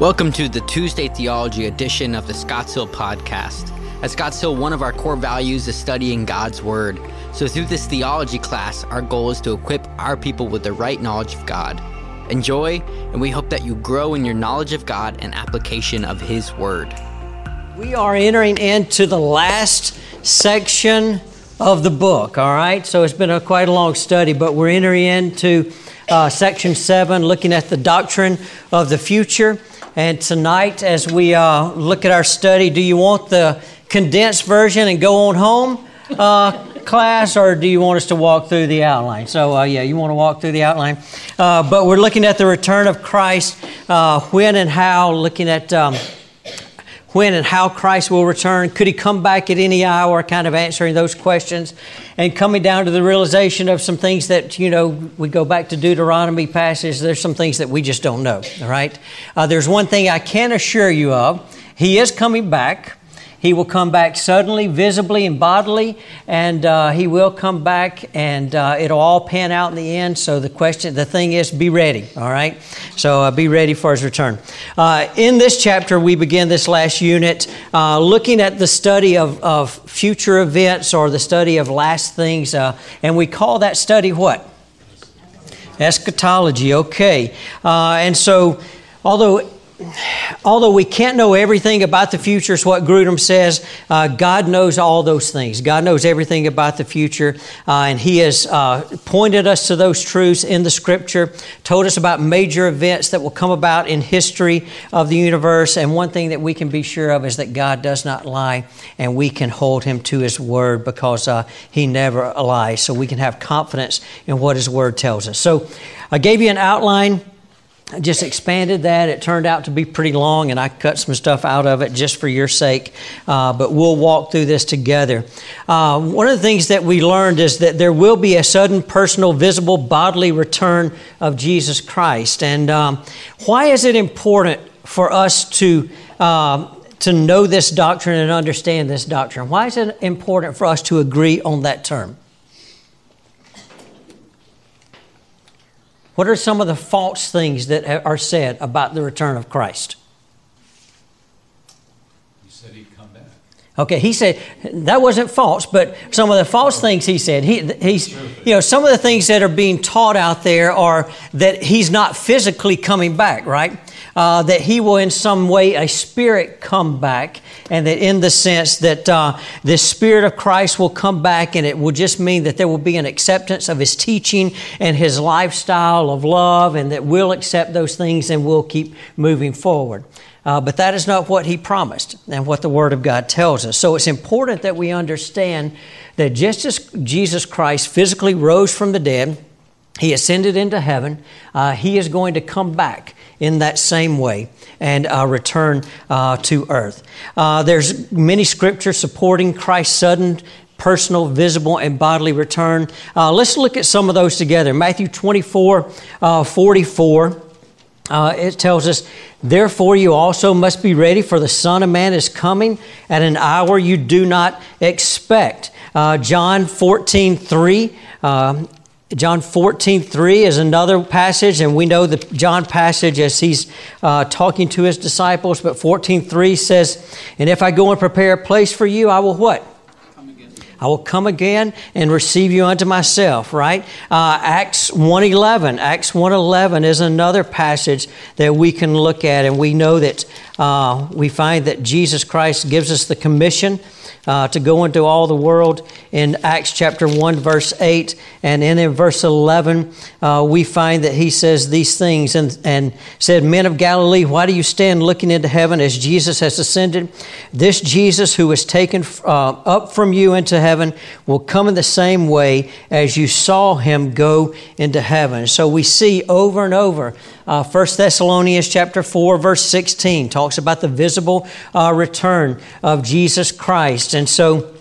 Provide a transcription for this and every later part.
Welcome to the Tuesday Theology edition of the Scotts Hill Podcast. At Scotts Hill, one of our core values is studying God's Word. So, through this theology class, our goal is to equip our people with the right knowledge of God. Enjoy, and we hope that you grow in your knowledge of God and application of His Word. We are entering into the last section of the book, all right? So, it's been a quite a long study, but we're entering into uh, section seven, looking at the doctrine of the future. And tonight, as we uh, look at our study, do you want the condensed version and go on home uh, class, or do you want us to walk through the outline? So, uh, yeah, you want to walk through the outline. Uh, but we're looking at the return of Christ, uh, when and how, looking at. Um, when and how Christ will return. Could he come back at any hour? Kind of answering those questions and coming down to the realization of some things that, you know, we go back to Deuteronomy passage, there's some things that we just don't know, all right? Uh, there's one thing I can assure you of. He is coming back. He will come back suddenly, visibly, and bodily, and uh, he will come back, and uh, it'll all pan out in the end. So the question, the thing is, be ready. All right. So uh, be ready for his return. Uh, in this chapter, we begin this last unit uh, looking at the study of, of future events or the study of last things, uh, and we call that study what? Eschatology. Okay. and so, although although we can't know everything about the future, is what Grudem says, uh, God knows all those things. God knows everything about the future, uh, and He has uh, pointed us to those truths in the Scripture, told us about major events that will come about in history of the universe. And one thing that we can be sure of is that God does not lie, and we can hold Him to His Word because uh, He never lies. So we can have confidence in what His Word tells us. So I gave you an outline I just expanded that. It turned out to be pretty long, and I cut some stuff out of it just for your sake. Uh, but we'll walk through this together. Uh, one of the things that we learned is that there will be a sudden, personal, visible, bodily return of Jesus Christ. And um, why is it important for us to? Uh, to know this doctrine and understand this doctrine. Why is it important for us to agree on that term? What are some of the false things that are said about the return of Christ? He said he'd come back. Okay, he said that wasn't false, but some of the false things he said, he, he's, you know, some of the things that are being taught out there are that he's not physically coming back, right? uh, that he will, in some way, a spirit come back, and that in the sense that uh, the spirit of Christ will come back, and it will just mean that there will be an acceptance of his teaching and his lifestyle of love, and that we'll accept those things and we'll keep moving forward. Uh, but that is not what he promised and what the Word of God tells us. So it's important that we understand that just as Jesus Christ physically rose from the dead, he ascended into heaven, uh, he is going to come back in that same way and uh, return uh, to earth. Uh, there's many scriptures supporting Christ's sudden personal, visible, and bodily return. Uh, let's look at some of those together. Matthew 24 uh, 44. Uh, it tells us, Therefore, you also must be ready, for the Son of Man is coming at an hour you do not expect. Uh, John 14 3. Uh, John 14, 3 is another passage, and we know the John passage as he's uh, talking to his disciples. But 14, 3 says, And if I go and prepare a place for you, I will what? I will come again and receive you unto myself, right? Uh, Acts 1.11. Acts 1.11 is another passage that we can look at, and we know that uh, we find that Jesus Christ gives us the commission uh, to go into all the world in Acts chapter 1, verse 8. And then in verse 11, uh, we find that he says these things and, and said, Men of Galilee, why do you stand looking into heaven as Jesus has ascended? This Jesus who was taken uh, up from you into heaven will come in the same way as you saw him go into heaven. So we see over and over uh, 1 Thessalonians chapter 4, verse 16 talks about the visible uh, return of Jesus Christ. And so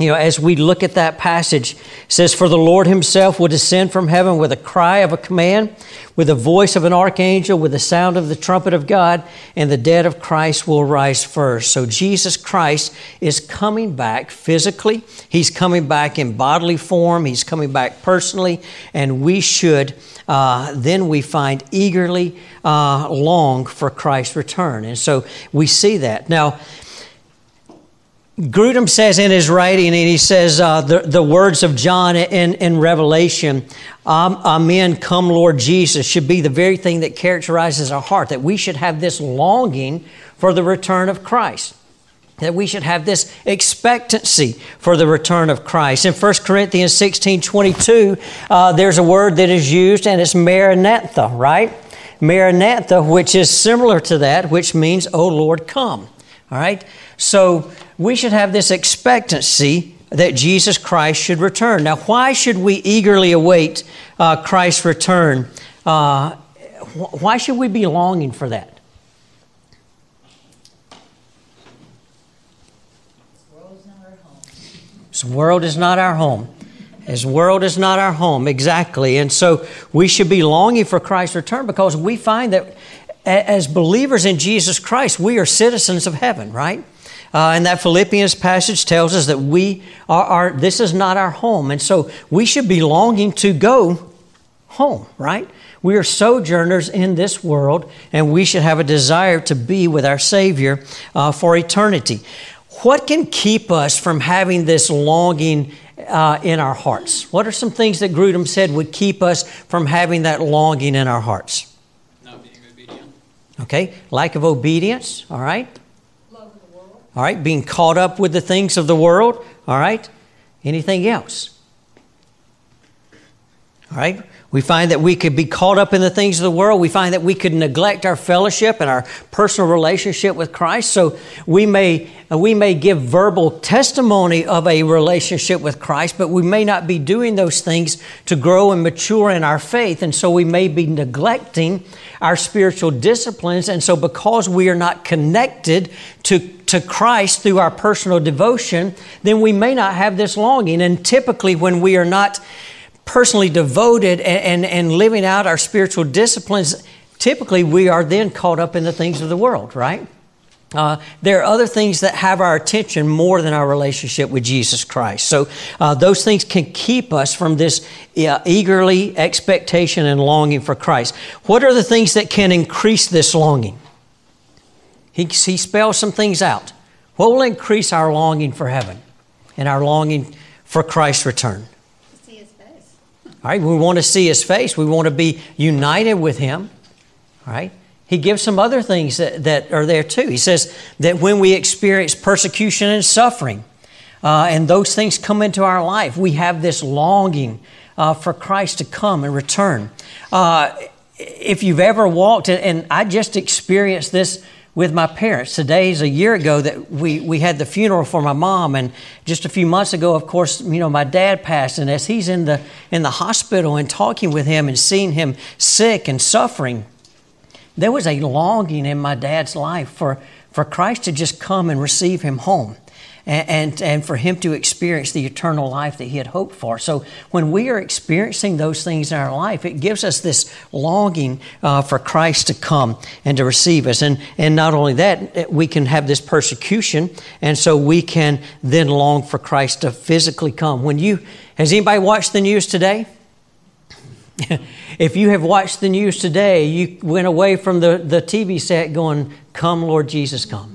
you know, as we look at that passage, says, For the Lord himself will descend from heaven with a cry of a command, with the voice of an archangel, with the sound of the trumpet of God, and the dead of Christ will rise first. So Jesus Christ is coming back physically. He's coming back in bodily form. He's coming back personally. And we should, uh, then we find eagerly uh, long for Christ's return. And so we see that. Now, Grudem says in his writing, and he says uh, the, the words of John in, in Revelation, um, Amen, come Lord Jesus, should be the very thing that characterizes our heart, that we should have this longing for the return of Christ. That we should have this expectancy for the return of Christ. In 1 Corinthians 16 22, uh, there's a word that is used, and it's Maranatha, right? Maranatha, which is similar to that, which means, O Lord, come. All right? So we should have this expectancy that Jesus Christ should return. Now, why should we eagerly await uh, Christ's return? Uh, why should we be longing for that? This world is not our home. This world is not our home, exactly. And so we should be longing for Christ's return because we find that as believers in Jesus Christ, we are citizens of heaven, right? Uh, and that Philippians passage tells us that we are, are, this is not our home. And so we should be longing to go home, right? We are sojourners in this world, and we should have a desire to be with our Savior uh, for eternity. What can keep us from having this longing uh, in our hearts? What are some things that Grudem said would keep us from having that longing in our hearts? Okay, lack of obedience, all right? Love of the world. All right, being caught up with the things of the world. All right, anything else? All right, we find that we could be caught up in the things of the world. We find that we could neglect our fellowship and our personal relationship with Christ. So we may uh, we may give verbal testimony of a relationship with Christ, but we may not be doing those things to grow and mature in our faith. And so we may be neglecting our spiritual disciplines. And so because we are not connected to to Christ through our personal devotion, then we may not have this longing. And typically, when we are not personally devoted and, and, and living out our spiritual disciplines, typically we are then caught up in the things of the world, right? Uh, there are other things that have our attention more than our relationship with Jesus Christ. So, uh, those things can keep us from this uh, eagerly expectation and longing for Christ. What are the things that can increase this longing? He, he spells some things out. What will increase our longing for heaven and our longing for Christ's return? All right, we want to see his face. We want to be united with him. All right. He gives some other things that, that are there too. He says that when we experience persecution and suffering, uh, and those things come into our life, we have this longing uh, for Christ to come and return. Uh, if you've ever walked, and I just experienced this with my parents. Today is a year ago that we, we had the funeral for my mom, and just a few months ago, of course, you know, my dad passed. And as he's in the in the hospital and talking with him and seeing him sick and suffering, there was a longing in my dad's life for for Christ to just come and receive him home and, and, and, for him to experience the eternal life that he had hoped for. So when we are experiencing those things in our life, it gives us this longing uh, for Christ to come and to receive us. And, and not only that, we can have this persecution, and so we can then long for Christ to physically come. When you, has anybody watched the news today? if you have watched the news today, you went away from the, the TV set going, Come, Lord Jesus, come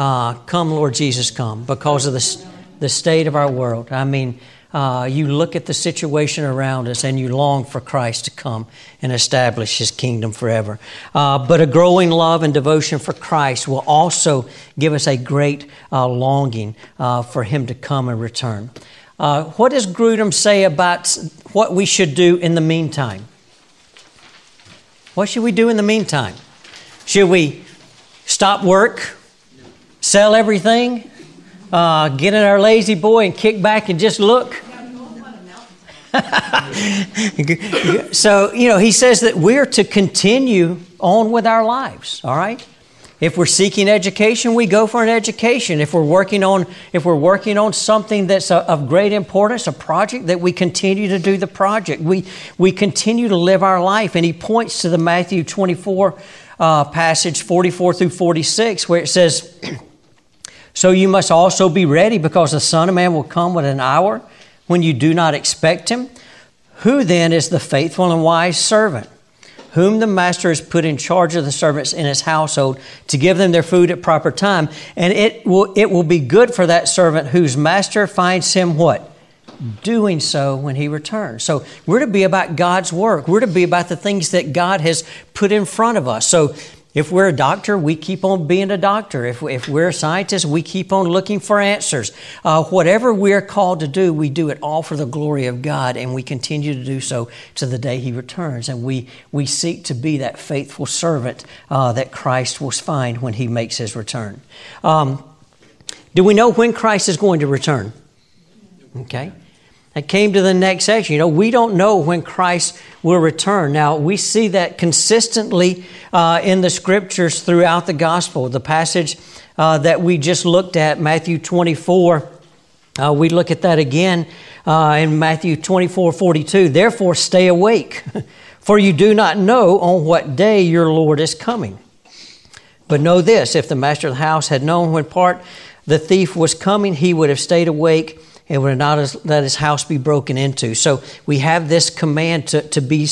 uh, come, Lord Jesus, come, because of the, the state of our world. I mean, uh, you look at the situation around us and you long for Christ to come and establish His kingdom forever. Uh, but a growing love and devotion for Christ will also give us a great uh, longing uh, for Him to come and return. Uh, what does Grudem say about what we should do in the meantime? What should we do in the meantime? Should we stop work? Sell everything, uh, get in our La-Z-Boy and kick back and just look. so, you know, he says that we're to continue on with our lives, all right? If we're seeking education, we go for an education. If we're working on, if we're working on something that's a, of great importance, a project, that we continue to do the project. We, we continue to live our life. And he points to the Matthew 24 uh, passage, 44 through 46, where it says, So you must also be ready because the Son of Man will come with an hour when you do not expect him. Who then is the faithful and wise servant? whom the master has put in charge of the servants in his household to give them their food at proper time. And it will, it will be good for that servant whose master finds him what? Doing so when he returns. So we're to be about God's work. We're to be about the things that God has put in front of us. So if we're a doctor, we keep on being a doctor. If, if we're a scientist, we keep on looking for answers. Uh, whatever we're called to do, we do it all for the glory of God, and we continue to do so to the day He returns. And we, we seek to be that faithful servant uh, that Christ will find when He makes His return. Um, do we know when Christ is going to return? Okay. I came to the next section. You know, we don't know when Christ will return. Now, we see that consistently uh, in the scriptures throughout the gospel. The passage uh, that we just looked at, Matthew 24, uh, we look at that again uh, in Matthew 24 42. Therefore, stay awake, for you do not know on what day your Lord is coming. But know this if the master of the house had known when part the thief was coming, he would have stayed awake and would not let his house be broken into. So we have this command to, to be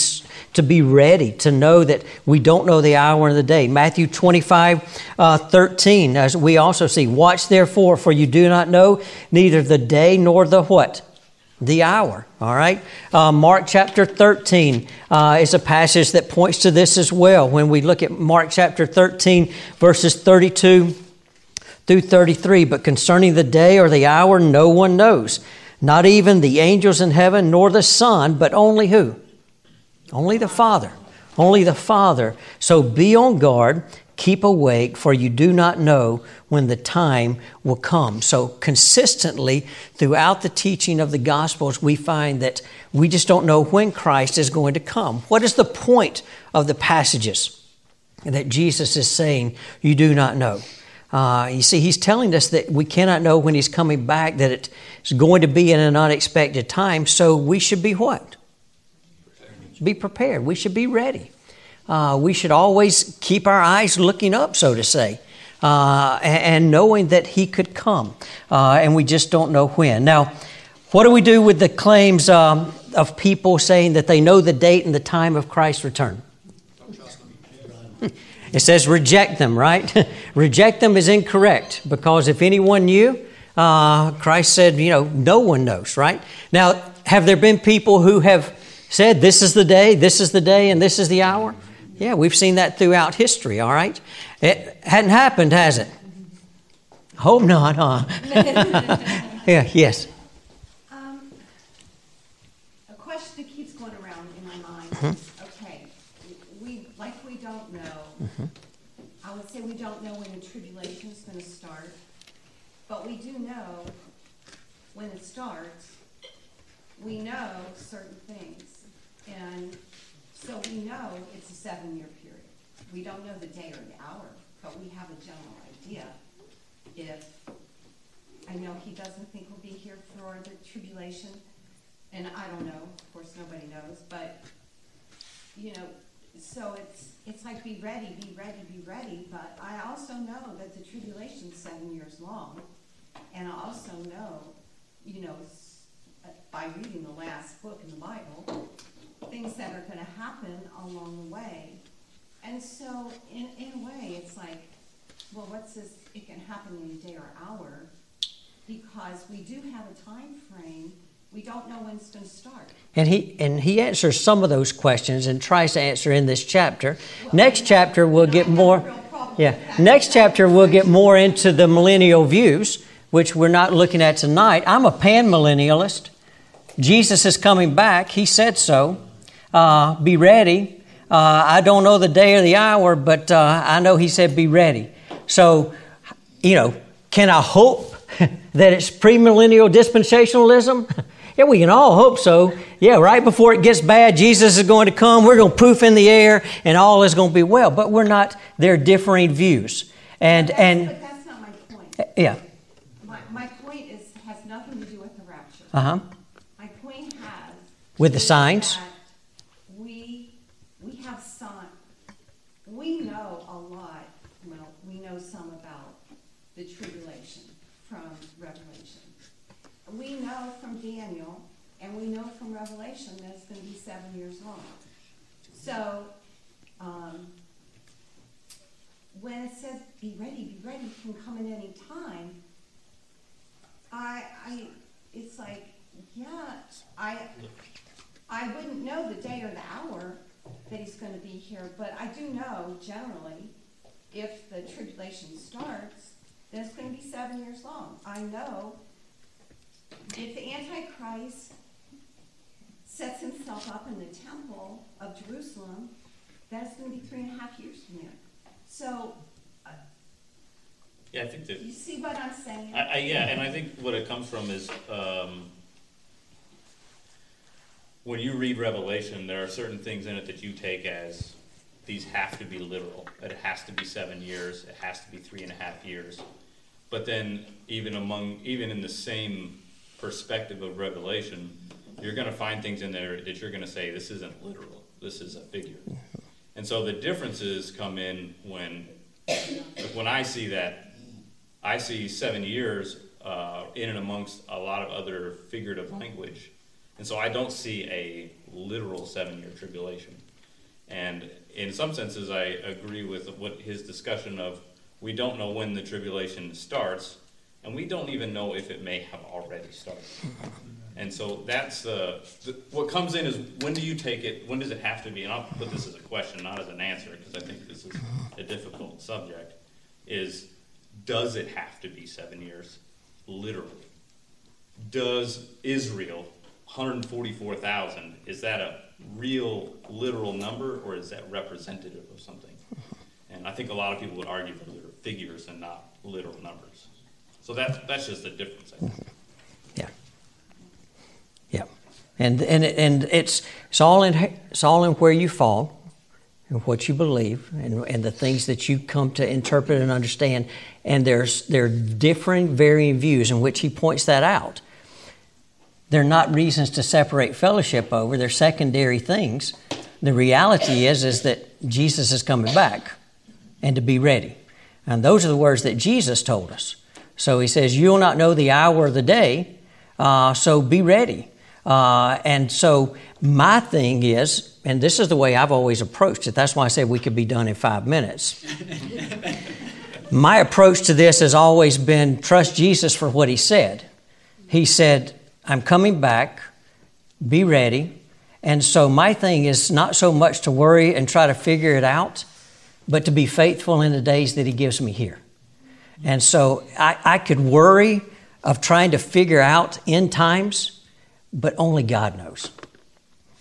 to be ready, to know that we don't know the hour of the day. Matthew 25, uh, 13, as we also see, watch therefore, for you do not know neither the day nor the what? The hour. All right. Uh, Mark chapter 13 uh, is a passage that points to this as well. When we look at Mark chapter 13, verses 32 through 33. But concerning the day or the hour, no one knows, not even the angels in heaven, nor the Son, but only who? Only the Father. Only the Father. So be on guard, keep awake, for you do not know when the time will come. So, consistently throughout the teaching of the Gospels, we find that we just don't know when Christ is going to come. What is the point of the passages that Jesus is saying you do not know? Uh, you see, he's telling us that we cannot know when he's coming back, that it's going to be in an unexpected time, so we should be what? Be prepared. We should be ready. Uh, we should always keep our eyes looking up, so to say, uh, and, and, knowing that he could come, uh, and we just don't know when. Now, what do we do with the claims um, of people saying that they know the date and the time of Christ's return? It says reject them, right? reject them is incorrect because if anyone knew, uh, Christ said, you know, no one knows, right? Now, have there been people who have said, this is the day, this is the day, and this is the hour? Yeah, we've seen that throughout history, all right? It hadn't happened, has it? Hope not, huh? yeah, yes. Um, a question that keeps going around in my mind. Mm-hmm. Mm-hmm. I would say we don't know when the tribulation is going to start, but we do know when it starts. We know certain things, and so we know it's a seven-year period. We don't know the day or the hour, but we have a general idea. If I know he doesn't think we'll be here for the tribulation, and I don't know. Of course, nobody knows, but you know, so it's it's like be ready, be ready, be ready. But I also know that the tribulation is seven years long, and I also know, you know, by reading the last book in the Bible, things that are going to happen along the way. And so, in, in a way, it's like, well, what's this? It can happen in a day or hour because we do have a time frame we don't know when it's going to start. And he and he answers some of those questions and tries to answer in this chapter. Well, Next chapter we'll get more. Yeah. Next chapter we'll get more into the millennial views, which we're not looking at tonight. I'm a panmillennialist. Jesus is coming back. He said so. Uh, be ready. Uh, I don't know the day or the hour, but uh, I know He said be ready. So, you know, can I hope that it's premillennial dispensationalism? Yeah, we can all hope so. Yeah, right before it gets bad, Jesus is going to come. We're going to poof in the air and all is going to be well. But we're not, they're differing views. And, But and, But that's not my point. yeah, My, my point is, has nothing to do with the rapture. uh huh. My point has. With the signs? that We, we have some, we know a lot, well, we know some about the tribulation from Revelation. We know from Daniel, and we know from Revelation that it's gonna be seven years long. So, um, when it says, be ready, be ready, can come at any time, I, I, it's like, yeah, I, I wouldn't know the day or the hour that he's gonna be here, but I do know generally, if the tribulation starts, then it's gonna be seven years long. I know if the Antichrist sets himself up in the temple of Jerusalem, that's gonna be three and a half years from there. So, uh, Yeah, I think that, you see what I'm saying? I, I, yeah, and I think what it comes from is, um, when you read Revelation, there are certain things in it that you take as, these have to be literal. It has to be seven years, it has to be three and a half years. But then, even among, even in the same perspective of Revelation, you're gonna find things in there that you're gonna say, this isn't literal, this is a figure. And so the differences come in when, when I see that, I see seven years uh, in and amongst a lot of other figurative language. And so I don't see a literal seven year tribulation. And in some senses, I agree with what his discussion of we don't know when the tribulation starts, and we don't even know if it may have already started. And so that's uh, the, what comes in is when do you take it? When does it have to be? And I'll put this as a question, not as an answer, because I think this is a difficult subject. Is does it have to be seven years? Literally. Does Israel, 144,000, is that a real literal number or is that representative of something? And I think a lot of people would argue those are figures and not literal numbers. So that's, that's just the difference, I think. Yeah. Yeah. And, and, and it's, it's, all in, it's all in where you fall and what you believe and, and the things that you come to interpret and understand. And there's, there are differing, varying views in which he points that out. They're not reasons to separate fellowship over, they're secondary things. The reality is, is that Jesus is coming back and to be ready. And those are the words that Jesus told us. So he says, You'll not know the hour or the day, uh, so be ready. Uh, and so my thing is, and this is the way I've always approached it, that's why I said we could be done in five minutes. my approach to this has always been trust Jesus for what he said. He said, I'm coming back, be ready. And so my thing is not so much to worry and try to figure it out, but to be faithful in the days that he gives me here. And so I, I could worry of trying to figure out end times, but only God knows.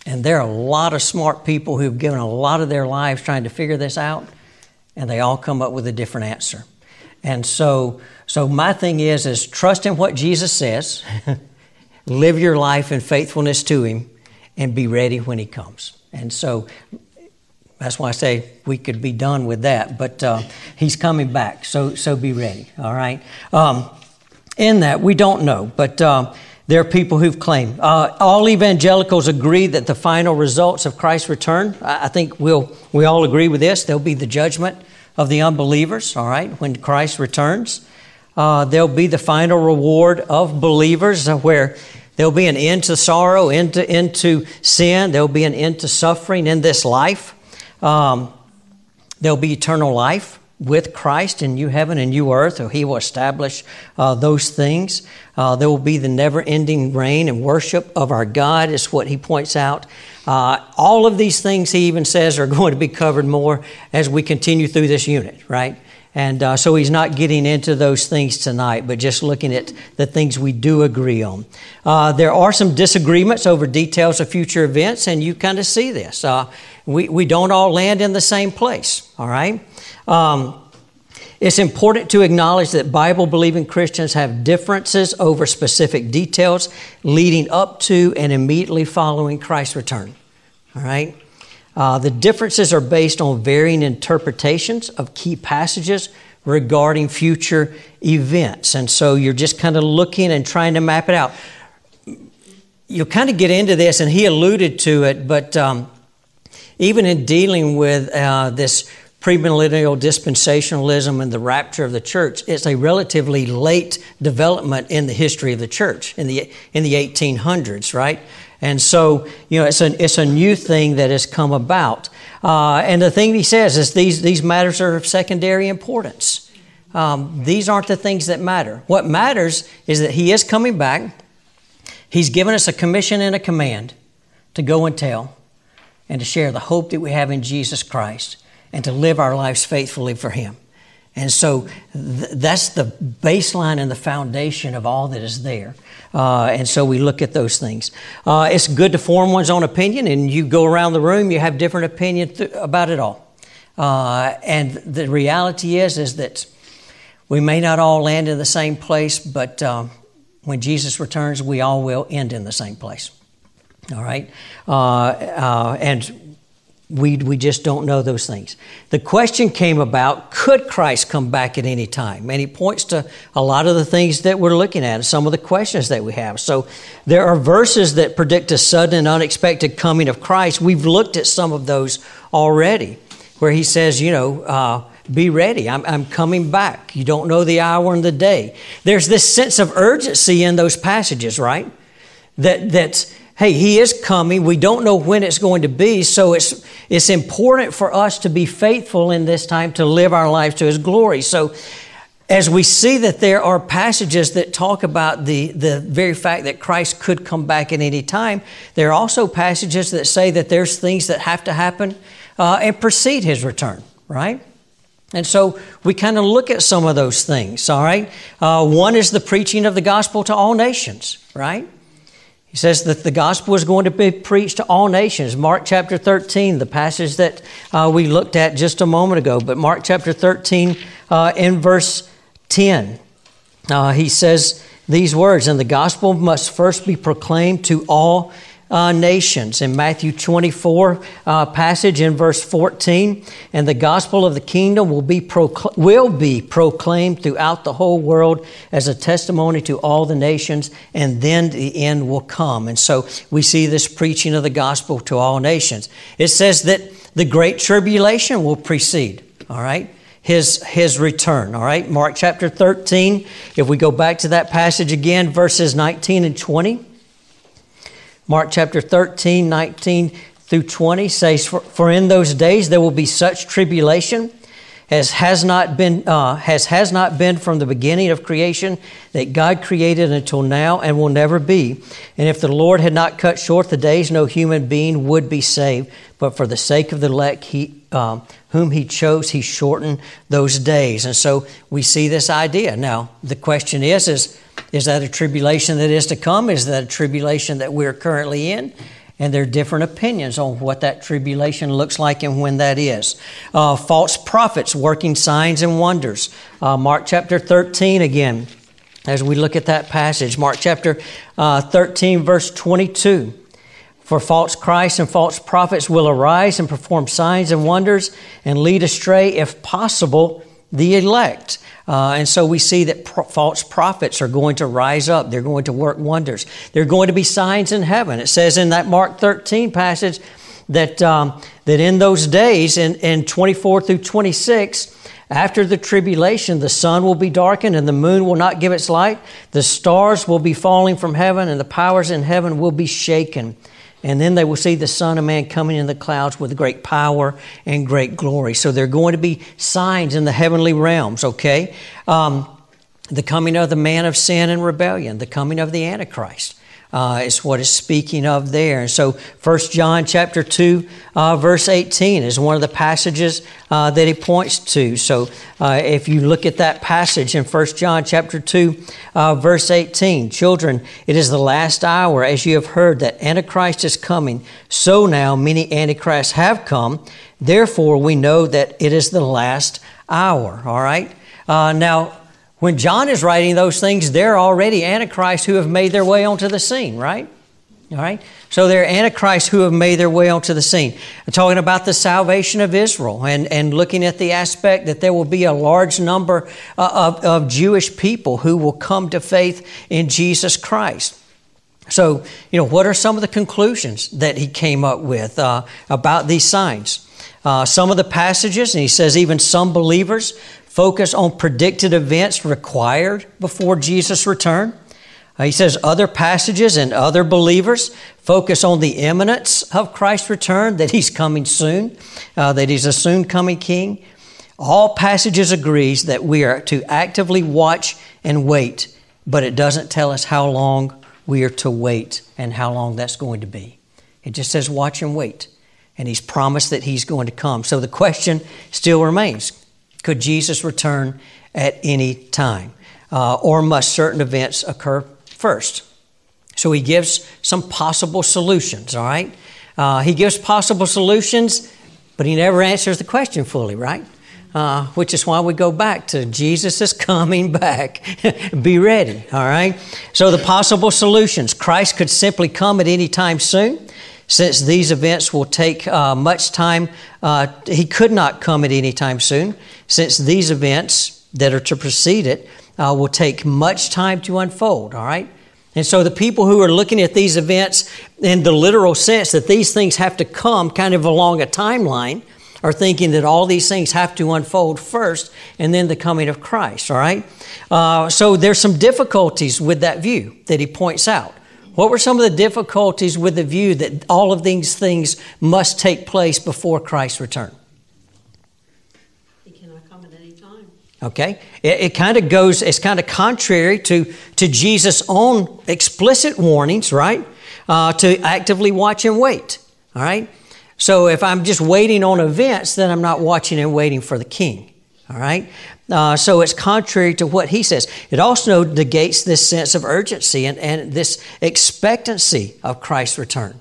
And there are a lot of smart people who've given a lot of their lives trying to figure this out, and they all come up with a different answer. And so, so my thing is, is trust in what Jesus says, live your life in faithfulness to Him, and be ready when He comes. And so that's why I say we could be done with that. But uh, He's coming back, so so be ready. All right. Um, in that we don't know, but. Uh, there are people who've claimed. Uh, all evangelicals agree that the final results of Christ's return, I think we'll, we all agree with this, there'll be the judgment of the unbelievers, all right, when Christ returns. Uh, there'll be the final reward of believers uh, where there'll be an end to sorrow, into, into sin, there'll be an end to suffering in this life. Um, there'll be eternal life with Christ in new heaven and new earth, or He will establish uh, those things. Uh, there will be the never ending reign and worship of our God, is what He points out. Uh, all of these things, He even says, are going to be covered more as we continue through this unit, right? And uh, so He's not getting into those things tonight, but just looking at the things we do agree on. Uh, there are some disagreements over details of future events, and you kind of see this. Uh, we, we don't all land in the same place, all right? Um, it's important to acknowledge that Bible believing Christians have differences over specific details leading up to and immediately following Christ's return. All right? Uh, the differences are based on varying interpretations of key passages regarding future events. And so you're just kind of looking and trying to map it out. You'll kind of get into this, and he alluded to it, but um, even in dealing with uh, this premillennial dispensationalism and the rapture of the church, it's a relatively late development in the history of the church in the, in the 1800s, right? And so, you know, it's a, it's a new thing that has come about. Uh, and the thing he says is these, these matters are of secondary importance. Um, these aren't the things that matter. What matters is that he is coming back. He's given us a commission and a command to go and tell and to share the hope that we have in Jesus Christ and to live our lives faithfully for him. And so th- that's the baseline and the foundation of all that is there. Uh, and so we look at those things. Uh, it's good to form one's own opinion, and you go around the room, you have different opinions th- about it all. Uh, and the reality is, is that we may not all land in the same place, but um, when Jesus returns, we all will end in the same place. All right? Uh, uh, and we, we just don't know those things. The question came about could Christ come back at any time? And he points to a lot of the things that we're looking at, some of the questions that we have. So there are verses that predict a sudden and unexpected coming of Christ. We've looked at some of those already, where he says, you know, uh, be ready. I'm, I'm coming back. You don't know the hour and the day. There's this sense of urgency in those passages, right? That, that hey, he is coming. We don't know when it's going to be, so it's, it's important for us to be faithful in this time to live our lives to his glory. So, as we see that there are passages that talk about the, the very fact that Christ could come back at any time, there are also passages that say that there's things that have to happen uh, and precede his return, right? And so we kind of look at some of those things, all right? Uh, one is the preaching of the gospel to all nations, right? He says that the gospel is going to be preached to all nations. Mark chapter 13, the passage that uh, we looked at just a moment ago, but Mark chapter 13 uh, in verse 10, uh, he says these words, and the gospel must first be proclaimed to all uh, nations. In Matthew 24 uh, passage in verse 14, and the gospel of the kingdom will be, procl- will be proclaimed throughout the whole world as a testimony to all the nations, and then the end will come. And so we see this preaching of the gospel to all nations. It says that the great tribulation will precede, all right? His, his return. All right, Mark chapter 13. If we go back to that passage again, verses 19 and 20. Mark chapter 13, 19 through 20 says, For, for in those days there will be such tribulation as has not been uh, has has not been from the beginning of creation that God created until now and will never be. And if the Lord had not cut short the days, no human being would be saved. But for the sake of the elect, he um, whom he chose, he shortened those days. And so we see this idea. Now the question is: is is that a tribulation that is to come? Is that a tribulation that we're currently in? And there are different opinions on what that tribulation looks like and when that is. Uh, false prophets working signs and wonders. Uh, Mark chapter 13 again, as we look at that passage. Mark chapter uh, 13, verse 22. For false Christs and false prophets will arise and perform signs and wonders and lead astray, if possible, the elect. Uh, and so we see that pro- false prophets are going to rise up. They're going to work wonders. There are going to be signs in heaven. It says in that Mark 13 passage that, um, that in those days, in, in 24 through 26, after the tribulation, the sun will be darkened and the moon will not give its light. The stars will be falling from heaven and the powers in heaven will be shaken. And then they will see the Son of Man coming in the clouds with great power and great glory. So there are going to be signs in the heavenly realms, okay? Um, the coming of the man of sin and rebellion, the coming of the Antichrist uh, is what is speaking of there. And so, 1 John chapter 2, uh, verse 18 is one of the passages uh, that he points to. So, uh, if you look at that passage in 1 John chapter 2, uh, verse 18, children, it is the last hour, as you have heard, that Antichrist is coming. So now many Antichrists have come. Therefore, we know that it is the last hour. All right? Uh, now, when John is writing those things, there are already antichrists who have made their way onto the scene, right? All right? So there are antichrists who have made their way onto the scene. I'm talking about the salvation of Israel and, and looking at the aspect that there will be a large number uh, of, of Jewish people who will come to faith in Jesus Christ. So, you know, what are some of the conclusions that he came up with uh, about these signs? Uh, some of the passages, and he says even some believers focus on predicted events required before Jesus' return. Uh, he says other passages and other believers focus on the imminence of Christ's return, that he's coming soon, uh, that he's a soon coming king. All passages agrees that we are to actively watch and wait, but it doesn't tell us how long we are to wait and how long that's going to be. It just says watch and wait. And he's promised that he's going to come. So the question still remains could Jesus return at any time? Uh, or must certain events occur first. So he gives some possible solutions, all right? Uh, he gives possible solutions, but he never answers the question fully, right? Uh, which is why we go back to Jesus is coming back. Be ready, all right? So, the possible solutions Christ could simply come at any time soon. Since these events will take uh, much time, uh, he could not come at any time soon. Since these events that are to precede it uh, will take much time to unfold, all right? And so the people who are looking at these events in the literal sense that these things have to come kind of along a timeline are thinking that all these things have to unfold first and then the coming of Christ, all right? Uh, so there's some difficulties with that view that he points out. What were some of the difficulties with the view that all of these things must take place before Christ's return? Okay? It, it kind of goes, it's kind of contrary to, to Jesus' own explicit warnings, right? Uh, to actively watch and wait. All right? So if I'm just waiting on events, then I'm not watching and waiting for the king. All right? Uh, so it's contrary to what he says. It also negates this sense of urgency and, and this expectancy of Christ's return.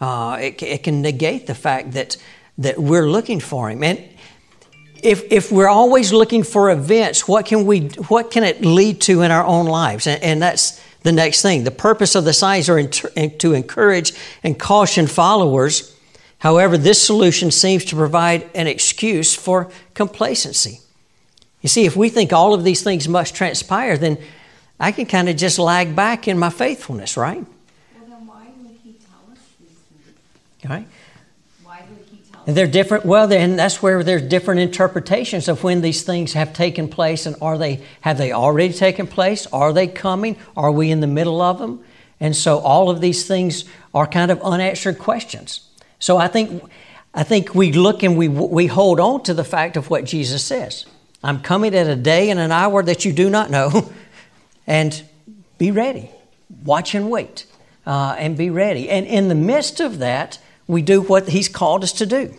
Uh, it, it can negate the fact that, that we're looking for him. And if, if we're always looking for events, what can, we, what can it lead to in our own lives? And, and that's the next thing. The purpose of the signs are to encourage and caution followers. However, this solution seems to provide an excuse for complacency. You see, if we think all of these things must transpire, then I can kind of just lag back in my faithfulness, right? Well, then why would he tell us these things? All right. And they're different. Well, then that's where there's different interpretations of when these things have taken place, and are they have they already taken place? Are they coming? Are we in the middle of them? And so all of these things are kind of unanswered questions. So I think I think we look and we we hold on to the fact of what Jesus says. I'm coming at a day and an hour that you do not know, and be ready. Watch and wait, uh, and be ready. And in the midst of that we do what He's called us to do.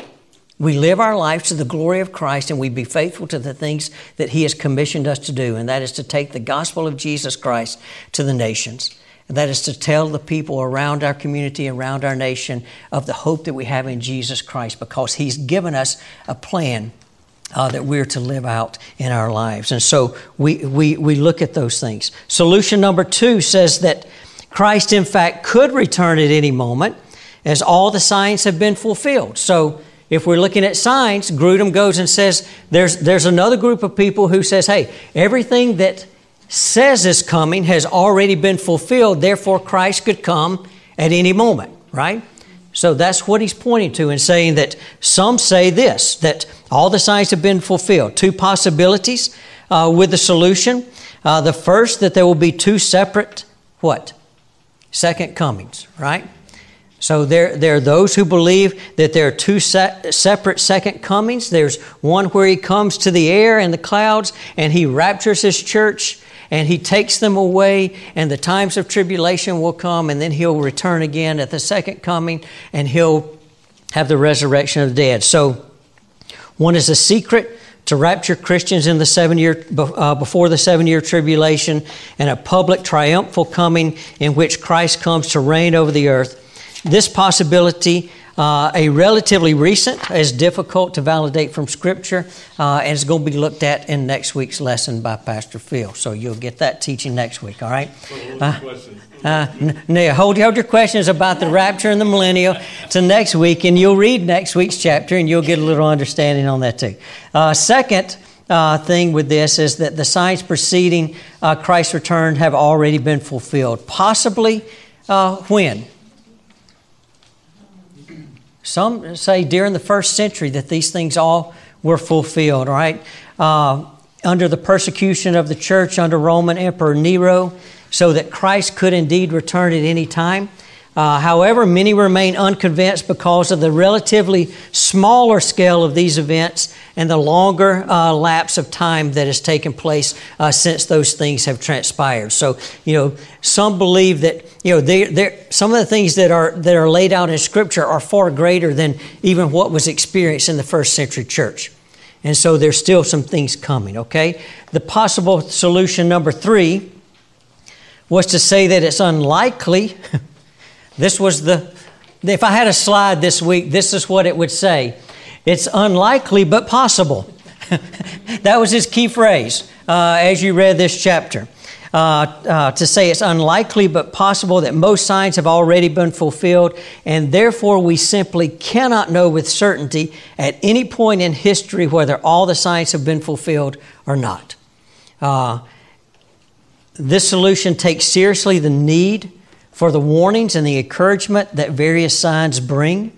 We live our lives to the glory of Christ and we be faithful to the things that He has commissioned us to do, and that is to take the gospel of Jesus Christ to the nations. And that is to tell the people around our community, around our nation, of the hope that we have in Jesus Christ because He's given us a plan uh, that we're to live out in our lives. And so we, we, we look at those things. Solution number two says that Christ, in fact, could return at any moment as all the signs have been fulfilled. So if we're looking at signs, Grudem goes and says there's, there's another group of people who says, hey, everything that says is coming has already been fulfilled, therefore Christ could come at any moment, right? So that's what he's pointing to and saying that some say this, that all the signs have been fulfilled. Two possibilities uh, with the solution. Uh, the first, that there will be two separate, what? Second comings, right? So there, there are those who believe that there are two se- separate second comings. There's one where he comes to the air and the clouds and he raptures his church and he takes them away and the times of tribulation will come and then he'll return again at the second coming and he'll have the resurrection of the dead. So one is a secret to rapture Christians in the seven year uh, before the seven year tribulation and a public triumphal coming in which Christ comes to reign over the earth this possibility uh, a relatively recent, is difficult to validate from Scripture, uh, and it's going to be looked at in next week's lesson by Pastor Phil. So you'll get that teaching next week, all right? Uh, uh, n- hold, hold your questions about the rapture and the millennial to next week, and you'll read next week's chapter, and you'll get a little understanding on that too. Uh, second, uh, thing with this is that the signs preceding uh, Christ's return have already been fulfilled. Possibly uh, when? Some say during the first century that these things all were fulfilled, right? Uh, under the persecution of the church under Roman Emperor Nero, so that Christ could indeed return at any time. Uh, however, many remain unconvinced because of the relatively smaller scale of these events and the longer uh, lapse of time that has taken place uh, since those things have transpired. So, you know, some believe that you know they, some of the things that are that are laid out in Scripture are far greater than even what was experienced in the first century church. And so there's still some things coming, okay? The possible solution number three was to say that it's unlikely This was the, if I had a slide this week, this is what it would say. It's unlikely but possible. that was his key phrase uh, as you read this chapter. Uh, uh, to say it's unlikely but possible that most signs have already been fulfilled, and therefore we simply cannot know with certainty at any point in history whether all the signs have been fulfilled or not. Uh, this solution takes seriously the need for the warnings and the encouragement that various signs bring.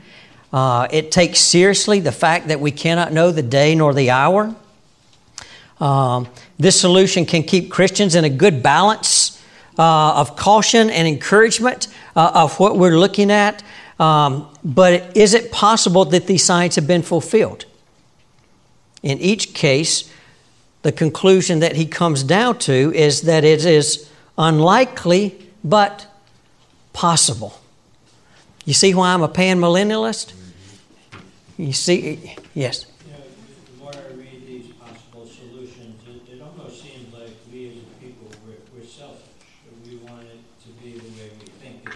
Uh, it takes seriously the fact that we cannot know the day nor the hour. Um, this solution can keep Christians in a good balance uh, of caution and encouragement uh, of what we're looking at. Um, but is it possible that these signs have been fulfilled? In each case, the conclusion that he comes down to is that it is unlikely but possible. You see why I'm a panmillennialist? You see, yes. You know, the more I read these possible solutions, it, it almost seems like we as a people, we're, we're selfish. We want it to be the way we think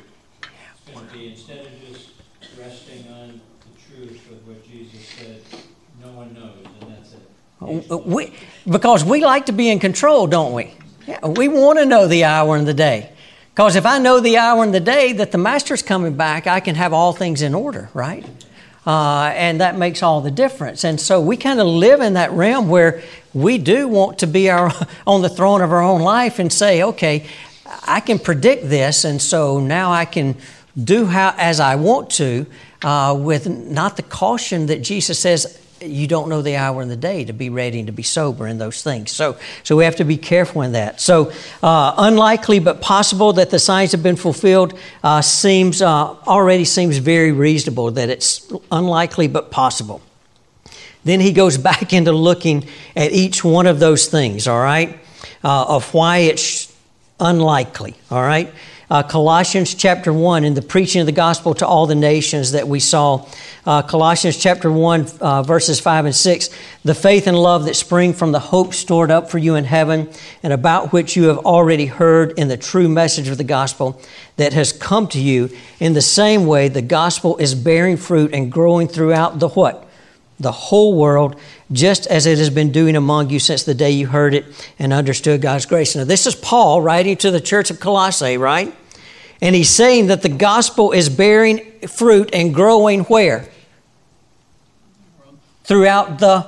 it's going to be. Instead of just resting on the truth of what Jesus said, no one knows, and that's it. We, because we like to be in control, don't we? Yeah, we want to know the hour and the day. Because if I know the hour and the day that the master's coming back, I can have all things in order, right? Uh, and that makes all the difference. And so we kind of live in that realm where we do want to be our, on the throne of our own life and say, okay, I can predict this, and so now I can do how as I want to, uh, with not the caution that Jesus says you don't know the hour and the day to be ready and to be sober in those things. So, so we have to be careful in that. So, uh, unlikely but possible that the signs have been fulfilled uh, seems uh, already seems very reasonable. That it's unlikely but possible. Then he goes back into looking at each one of those things. All right, uh, of why it's unlikely. All right. Uh, Colossians chapter 1 in the preaching of the gospel to all the nations that we saw uh, Colossians chapter 1, uh, verses 5 and 6, the faith and love that spring from the hope stored up for you in heaven, and about which you have already heard in the true message of the gospel that has come to you. In the same way, the gospel is bearing fruit and growing throughout the what? The whole world, just as it has been doing among you since the day you heard it and understood God's grace. Now, this is Paul writing to the church of Colossae, right? And he's saying that the gospel is bearing fruit and growing where? throughout the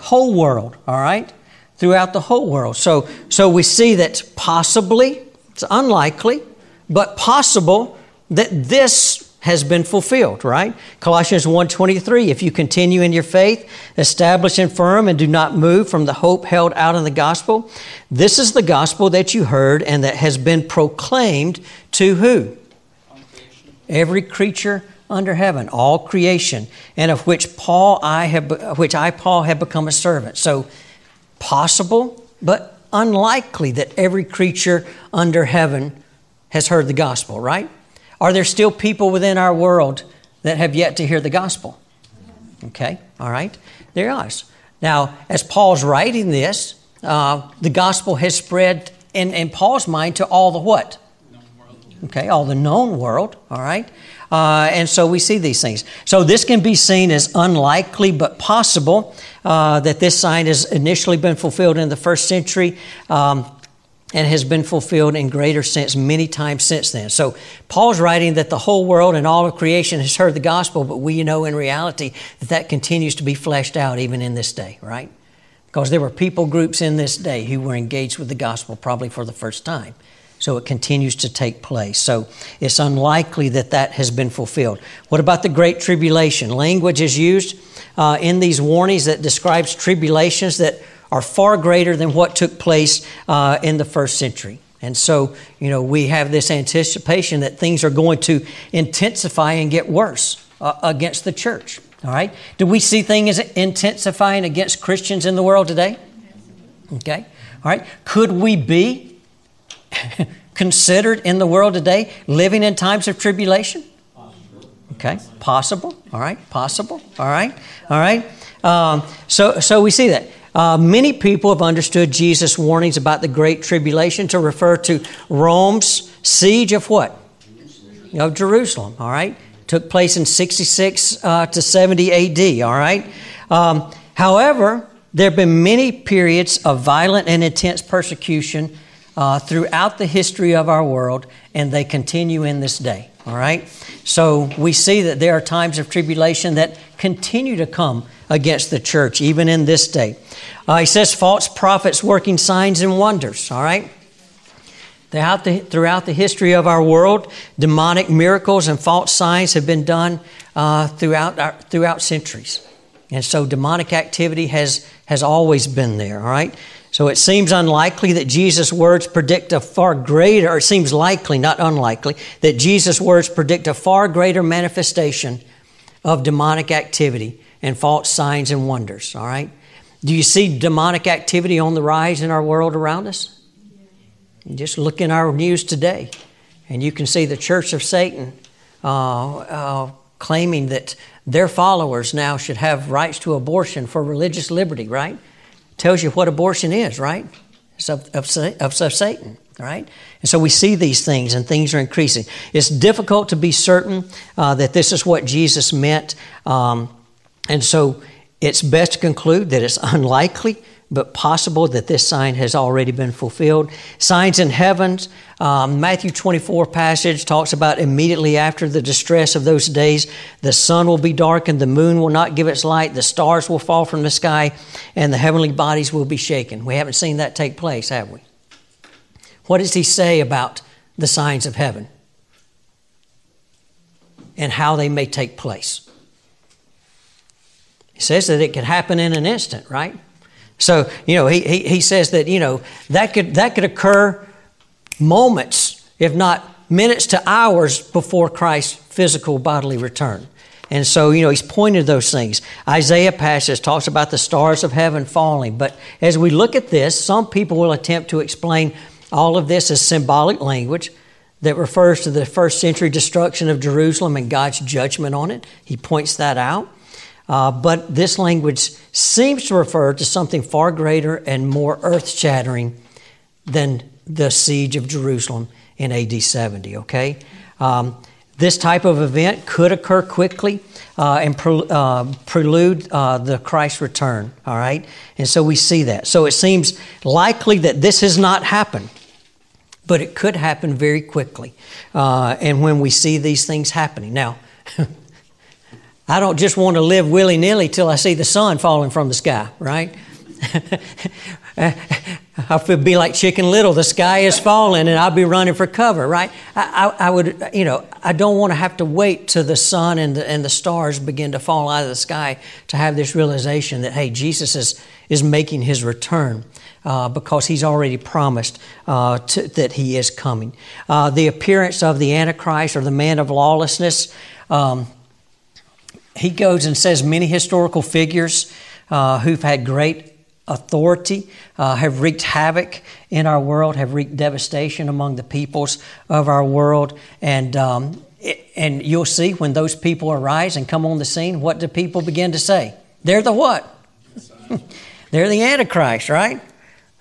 whole world, all right? Throughout the whole world. So, so we see that possibly, it's unlikely, but possible that this has been fulfilled, right? Colossians 1:23, if you continue in your faith, establish and firm and do not move from the hope held out in the gospel, this is the gospel that you heard and that has been proclaimed to who? Every creature under heaven, all creation, and of which Paul I have which I Paul have become a servant. So possible, but unlikely that every creature under heaven has heard the gospel, right? Are there still people within our world that have yet to hear the gospel? Okay, all right. There are. Now, as Paul's writing this, uh, the gospel has spread in, in Paul's mind to all the what? Okay, all the known world, all right? Uh, and so we see these things. So this can be seen as unlikely but possible uh, that this sign has initially been fulfilled in the first century. Um, and has been fulfilled in greater sense many times since then. So Paul's writing that the whole world and all of creation has heard the gospel, but we know in reality that that continues to be fleshed out even in this day, right? Because there were people groups in this day who were engaged with the gospel probably for the first time. So it continues to take place. So it's unlikely that that has been fulfilled. What about the Great Tribulation? Language is used uh, in these warnings that describes tribulations that are far greater than what took place uh, in the first century. And so, you know, we have this anticipation that things are going to intensify and get worse uh, against the church. All right? Do we see things intensifying against Christians in the world today? Okay. All right. Could we be considered in the world today living in times of tribulation? Okay. Possible. All right. Possible. All right. All right. Um, so, so we see that. Uh, many people have understood Jesus' warnings about the Great Tribulation to refer to Rome's siege of what? Jerusalem. Of Jerusalem, all right? Took place in 66 uh, to 70 AD, all right? Um, however, there have been many periods of violent and intense persecution uh, throughout the history of our world, and they continue in this day, all right? So we see that there are times of tribulation that continue to come against the church, even in this day. Uh, he says false prophets working signs and wonders, all right? Throughout the, throughout the history of our world, demonic miracles and false signs have been done uh, throughout, our, throughout centuries. And so demonic activity has, has always been there, all right? So it seems unlikely that Jesus' words predict a far greater, or it seems likely, not unlikely, that Jesus' words predict a far greater manifestation of demonic activity and false signs and wonders, all right? Do you see demonic activity on the rise in our world around us? Just look in our news today, and you can see the Church of Satan uh, uh, claiming that their followers now should have rights to abortion for religious liberty, right? Tells you what abortion is, right? It's of, of, of, of Satan, right? And so we see these things, and things are increasing. It's difficult to be certain uh, that this is what Jesus meant. Um, and so it's best to conclude that it's unlikely but possible that this sign has already been fulfilled. Signs in heavens, um, Matthew 24 passage talks about immediately after the distress of those days, the sun will be darkened, the moon will not give its light, the stars will fall from the sky, and the heavenly bodies will be shaken. We haven't seen that take place, have we? What does he say about the signs of heaven and how they may take place? He says that it could happen in an instant, right? So, you know, he, he, he says that, you know, that could, that could occur moments, if not minutes to hours before Christ's physical bodily return. And so, you know, he's pointed those things. Isaiah passage talks about the stars of heaven falling. But as we look at this, some people will attempt to explain all of this as symbolic language that refers to the first century destruction of Jerusalem and God's judgment on it. He points that out. Uh, but this language seems to refer to something far greater and more earth shattering than the siege of Jerusalem in AD 70, okay? Um, this type of event could occur quickly uh, and pre- uh, prelude uh, the Christ return, all right? And so we see that. So it seems likely that this has not happened, but it could happen very quickly. Uh, and when we see these things happening. Now, I don't just want to live willy nilly till I see the sun falling from the sky, right? I feel be like Chicken Little. The sky is falling, and I'll be running for cover, right? I, I, I, would, you know, I don't want to have to wait till the sun and the, and the stars begin to fall out of the sky to have this realization that hey, Jesus is is making his return. Uh, because he's already promised uh, to, that he is coming. Uh, the appearance of the Antichrist or the man of lawlessness. Um, he goes and says many historical figures uh, who've had great authority uh, have wreaked havoc in our world, have wreaked devastation among the peoples of our world. And, um, it, and you'll see when those people arise and come on the scene, what do people begin to say? They're the what? They're the Antichrist, right?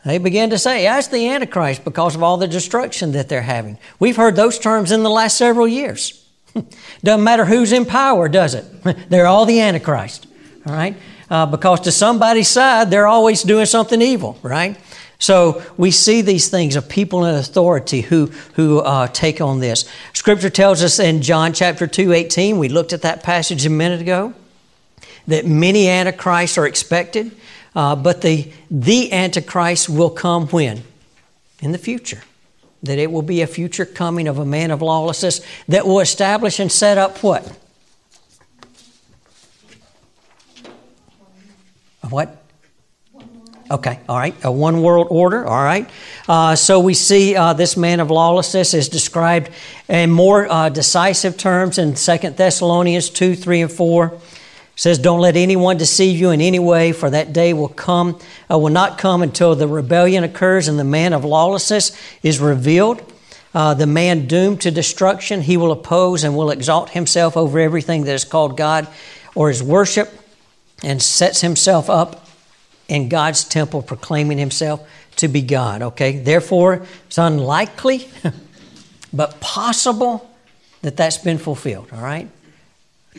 They begin to say, that's the Antichrist because of all the destruction that they're having. We've heard those terms in the last several years. Doesn't matter who's in power, does it? they're all the Antichrist, all right? Uh, because to somebody's side, they're always doing something evil, right? So we see these things of people in authority who, who uh, take on this. Scripture tells us in John chapter 2, 18, we looked at that passage a minute ago, that many antichrists are expected, uh, but the, the antichrist will come when? In the future. That it will be a future coming of a man of lawlessness that will establish and set up what? What? Okay, all right. A one world order, all right. Uh, so we see uh, this man of lawlessness is described in more uh, decisive terms in Second Thessalonians 2, 3, and 4. Says, Don't let anyone deceive you in any way, for that day will come, uh, will not come until the rebellion occurs and the man of lawlessness is revealed. Uh, the man doomed to destruction, he will oppose and will exalt himself over everything that is called God or is worship and sets himself up in God's temple proclaiming himself to be God. Okay? Therefore, it's unlikely, but possible that that's been fulfilled. All right?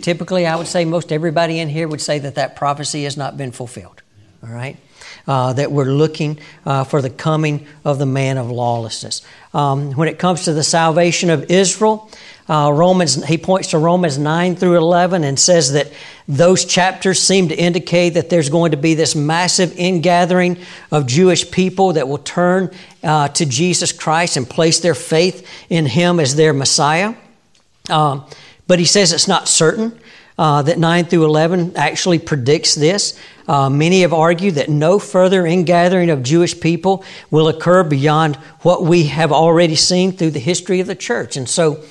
Typically, I would say most everybody in here would say that that prophecy has not been fulfilled. All right? Uh, that we're looking uh, for the coming of the man of lawlessness. Um, when it comes to the salvation of Israel, uh, Romans, he points to Romans 9 through 11 and says that those chapters seem to indicate that there's going to be this massive ingathering of Jewish people that will turn uh, to Jesus Christ and place their faith in Him as their Messiah. Um, but he says it's not certain. Uh, that 9 through 11 actually predicts this. Uh, many have argued that no further ingathering of Jewish people will occur beyond what we have already seen through the history of the church. And so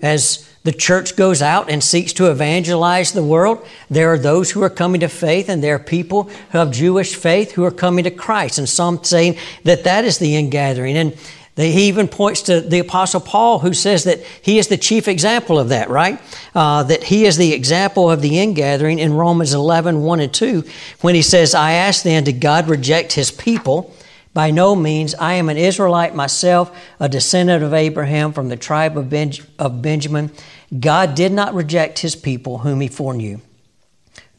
as the church goes out and seeks to evangelize the world, there are those who are coming to faith, and there are people have Jewish faith who are coming to Christ. And some saying that that is the ingathering. And he even points to the Apostle Paul, who says that he is the chief example of that, right? Uh, that he is the example of the ingathering in Romans 11, 1 and 2, when he says, I ask then, did God reject his people? By no means. I am an Israelite myself, a descendant of Abraham from the tribe of, of Benjamin. God did not reject his people whom he foreknew.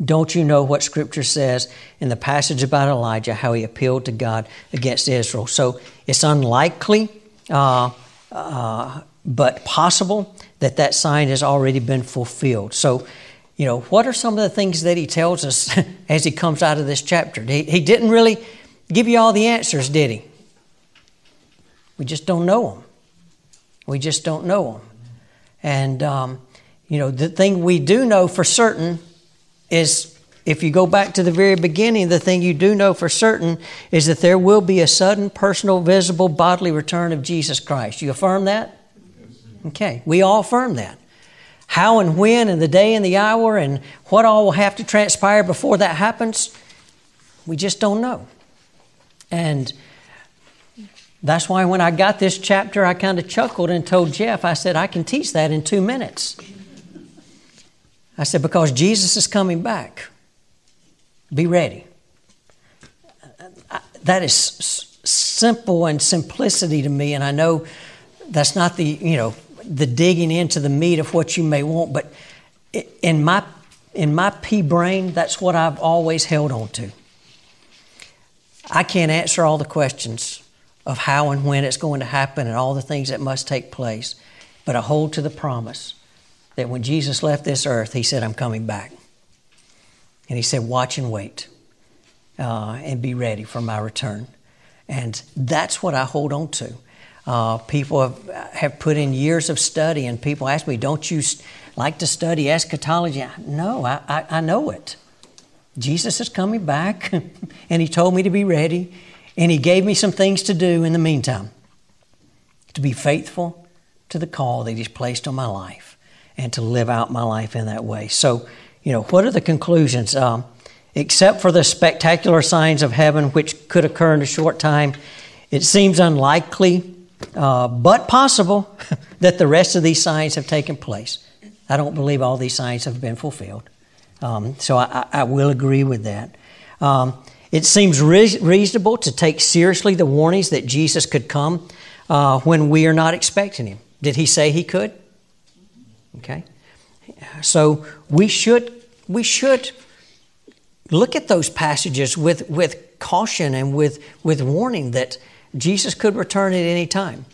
Don't you know what Scripture says in the passage about Elijah, how he appealed to God against Israel? So it's unlikely, uh, uh, but possible that that sign has already been fulfilled. So, you know, what are some of the things that he tells us as he comes out of this chapter? He, he didn't really give you all the answers, did he? We just don't know them. We just don't know them. And, um, you know, the thing we do know for certain is if you go back to the very beginning, the thing you do know for certain is that there will be a sudden, personal, visible, bodily return of Jesus Christ. You affirm that? Okay, we all affirm that. How and when, and the day and the hour, and what all will have to transpire before that happens, we just don't know. And that's why when I got this chapter, I kind of chuckled and told Jeff, I said, I can teach that in two minutes. I said, because Jesus is coming back. Be ready. That is simple and simplicity to me, and I know that's not the, you know, the digging into the meat of what you may want, but in my in my pea brain, that's what I've always held on to. I can't answer all the questions of how and when it's going to happen and all the things that must take place, but I hold to the promise that when Jesus left this earth, He said, I'm coming back. And He said, Watch and wait uh, and be ready for my return. And that's what I hold on to. Uh, people have, have put in years of study, and people ask me, Don't you like to study eschatology? No, I, I, I know it. Jesus is coming back, and He told me to be ready, and He gave me some things to do in the meantime to be faithful to the call that He's placed on my life and to live out my life in that way. So, you know, what are the conclusions? Um, except for the spectacular signs of heaven, which could occur in a short time, it seems unlikely, uh, but possible, that the rest of these signs have taken place. I don't believe all these signs have been fulfilled. Um, so I, I, will agree with that. Um, it seems re- reasonable to take seriously the warnings that Jesus could come uh, when we are not expecting him. Did he say he could? Okay? So we should we should look at those passages with, with caution and with, with warning that Jesus could return at any time.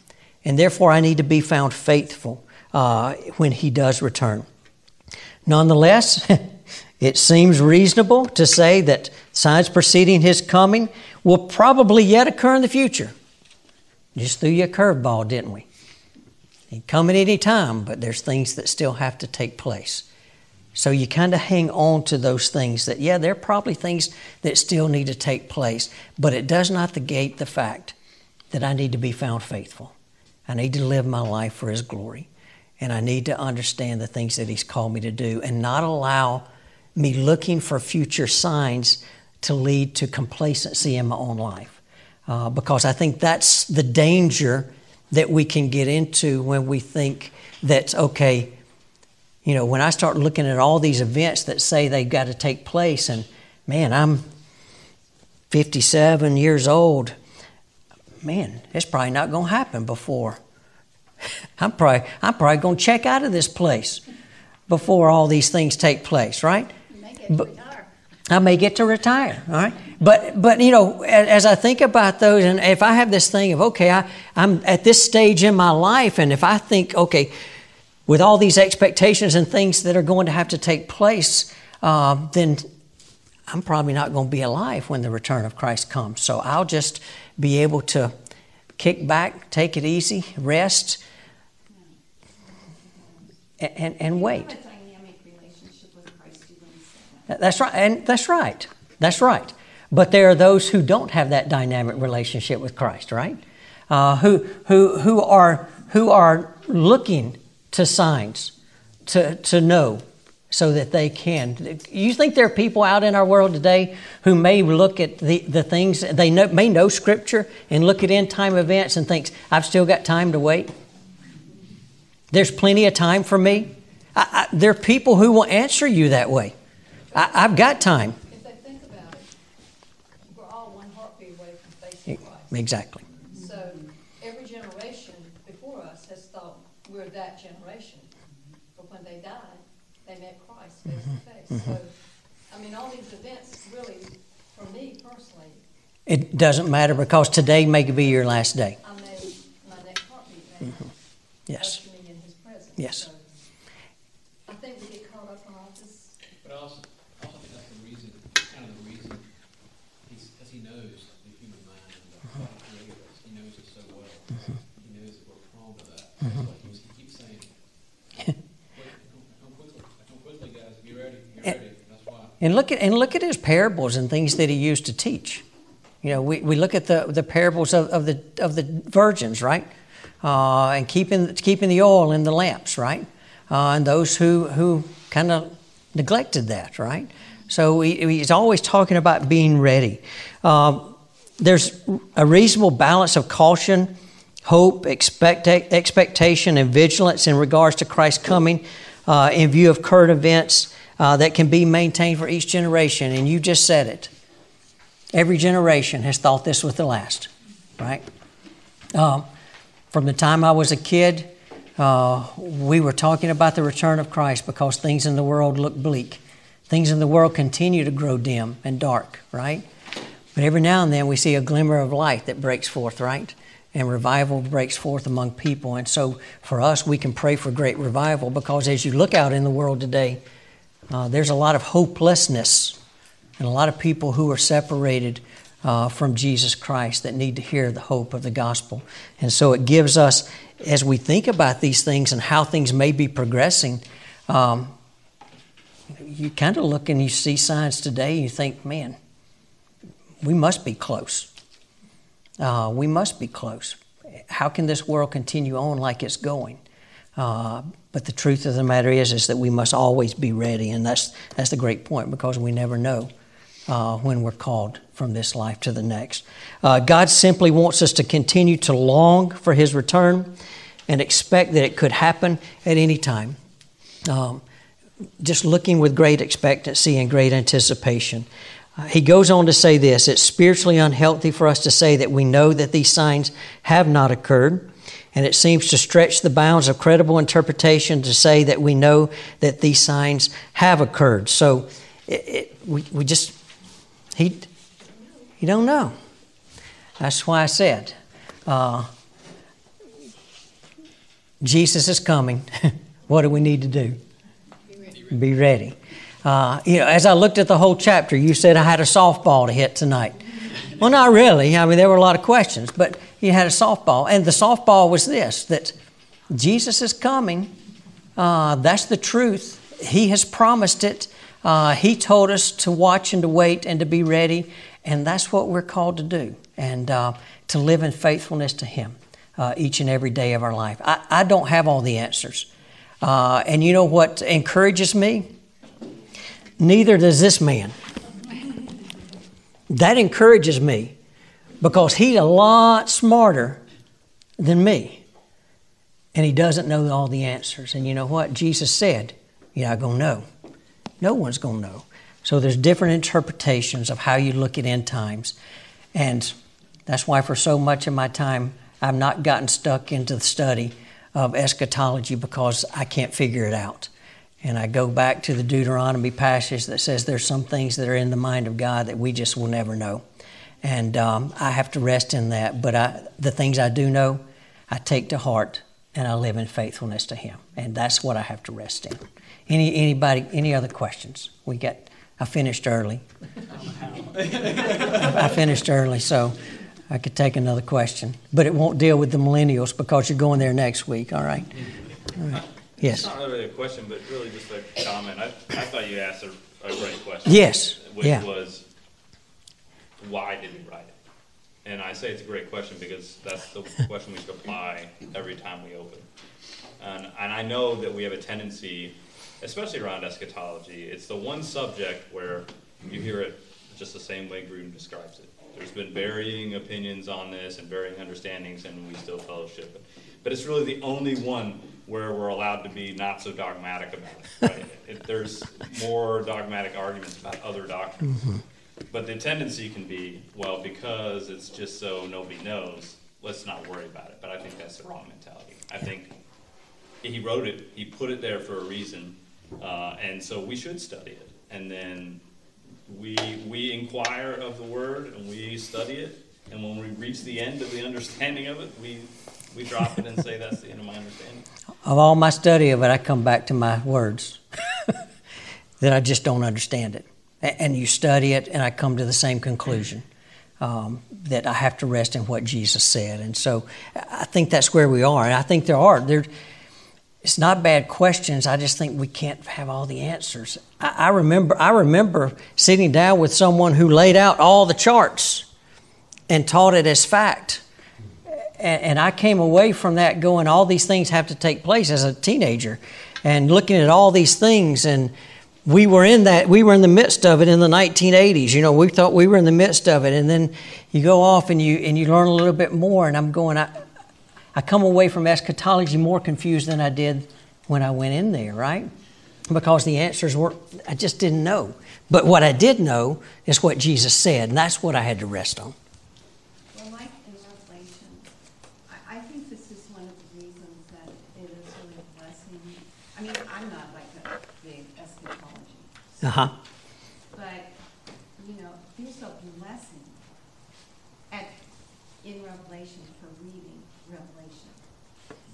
And therefore, I need to be found faithful uh, when he does return. Nonetheless, it seems reasonable to say that signs preceding his coming will probably yet occur in the future. Just threw you a curveball, didn't we? He come at any time, but there's things that still have to take place. So you kind of hang on to those things that, yeah, there are probably things that still need to take place, but it does not negate the fact that I need to be found faithful. I need to live my life for His glory. And I need to understand the things that He's called me to do and not allow me looking for future signs to lead to complacency in my own life. Uh, because I think that's the danger that we can get into when we think that, okay, you know, when I start looking at all these events that say they've got to take place, and man, I'm 57 years old, man, it's probably not going to happen before. I'm probably, I'm probably going to check out of this place before all these things take place, right? But, I may get to retire, all right? But, but you know, as I think about those, and if I have this thing of, okay, I, I'm at this stage in my life, and if I think, okay, with all these expectations and things that are going to have to take place, uh, then I'm probably not going to be alive when the return of Christ comes. So I'll just be able to kick back, take it easy, rest, and, and, and wait. That's right, and that's right. That's right. But there are those who don't have that dynamic relationship with Christ, right? Uh, who, who, who, are, who are looking to signs to, to know so that they can. You think there are people out in our world today who may look at the, the things, they know, may know Scripture and look at end time events and think, I've still got time to wait? There's plenty of time for me. I, I, there are people who will answer you that way. I, have got time. If they think about it, we're all one heartbeat away from facing Christ. Exactly. So every generation before us has thought we're that generation. But when they died, they met Christ face to face. So, I mean, all these events really, for me personally, it doesn't matter because today may be your last day. I made my next heartbeat now. Mm-hmm. Yes. Me in His presence. Yes. So I think we get caught up on all this. But I also, I also think that's the reason, kind of the reason, he's, because he knows the human mind and the heart creator us. He knows it so well. He knows that we're prone to that. That's why he, was, he keeps saying, "Quick, come quickly, come quickly, guys, be ready, be ready. That's And look at and look at his parables and things that he used to teach. You know, we, we look at the, the parables of, of the of the virgins, right? Uh, and keeping keeping the oil in the lamps, right? Uh, and those who who kind of neglected that, right? So he, he's always talking about being ready. Um, there's a reasonable balance of caution, hope, expect, expectation, and vigilance in regards to Christ's coming uh, in view of current events uh, that can be maintained for each generation. And you just said it. Every generation has thought this was the last, right? Um, from the time I was a kid, uh, we were talking about the return of Christ because things in the world look bleak. Things in the world continue to grow dim and dark, right? But every now and then we see a glimmer of light that breaks forth, right? And revival breaks forth among people. And so for us, we can pray for great revival because as you look out in the world today, uh, there's a lot of hopelessness and a lot of people who are separated uh, from Jesus Christ that need to hear the hope of the gospel. And so it gives us, as we think about these things and how things may be progressing, um, you kind of look and you see signs today and you think, man, we must be close. Uh, we must be close. How can this world continue on like it's going? Uh, but the truth of the matter is, is that we must always be ready, and that's that's the great point because we never know uh, when we're called from this life to the next. Uh, God simply wants us to continue to long for His return and expect that it could happen at any time. Um, just looking with great expectancy and great anticipation. He goes on to say this it's spiritually unhealthy for us to say that we know that these signs have not occurred. And it seems to stretch the bounds of credible interpretation to say that we know that these signs have occurred. So it, it, we, we just, he, you don't know. That's why I said, uh, Jesus is coming. what do we need to do? Be ready. Be ready. Uh, you know, as I looked at the whole chapter, you said I had a softball to hit tonight. Well, not really. I mean, there were a lot of questions, but you had a softball. And the softball was this that Jesus is coming. Uh, that's the truth. He has promised it. Uh, he told us to watch and to wait and to be ready. And that's what we're called to do and uh, to live in faithfulness to Him uh, each and every day of our life. I, I don't have all the answers. Uh, and you know what encourages me? Neither does this man. That encourages me because he's a lot smarter than me. And he doesn't know all the answers. And you know what? Jesus said, You're not going to know. No one's going to know. So there's different interpretations of how you look at end times. And that's why for so much of my time, I've not gotten stuck into the study of eschatology because I can't figure it out. And I go back to the Deuteronomy passage that says there's some things that are in the mind of God that we just will never know. And um, I have to rest in that. But I, the things I do know, I take to heart and I live in faithfulness to Him. And that's what I have to rest in. Any, anybody, any other questions? We got, I finished early. I, finished early, so I could take another question. But it won't deal with the millennials because you're going there next week, all right? All right. Yes. It's not really a question, but really just a comment. I, I thought you asked a, a great question. Yes, Which yeah. was, why did we write it? And I say it's a great question because that's the question we should apply every time we open. And, and I know that we have a tendency, especially around eschatology, it's the one subject where you hear it just the same way Grudem describes it. There's been varying opinions on this and varying understandings, and we still fellowship. But it's really the only one where we're allowed to be not so dogmatic about it. Right? it there's more dogmatic arguments about other doctrines. But the tendency can be, well, because it's just so nobody knows, let's not worry about it. But I think that's the wrong mentality. I think he wrote it, he put it there for a reason, uh, and so we should study it. And then we we inquire of the word and we study it. And when we reach the end of the understanding of it, we we drop it and say that's the end of my understanding. Of all my study of it, I come back to my words that I just don't understand it. And you study it, and I come to the same conclusion um, that I have to rest in what Jesus said. And so I think that's where we are. And I think there are. There, it's not bad questions. I just think we can't have all the answers. I, I remember. I remember sitting down with someone who laid out all the charts and taught it as fact and, and I came away from that going, all these things have to take place as a teenager, and looking at all these things, and we were in that, we were in the midst of it in the 1980s. You know, we thought we were in the midst of it, and then you go off and you and you learn a little bit more. And I'm going, I, I come away from eschatology more confused than I did when I went in there, right? Because the answers were, I just didn't know. But what I did know is what Jesus said, and that's what I had to rest on. Well, like in Revelation, I, I think this is one of the reasons that it is really a blessing. I mean, I'm not like a big eschatology, Uh huh. but, you know, there's a blessing at, in Revelation for reading Revelation.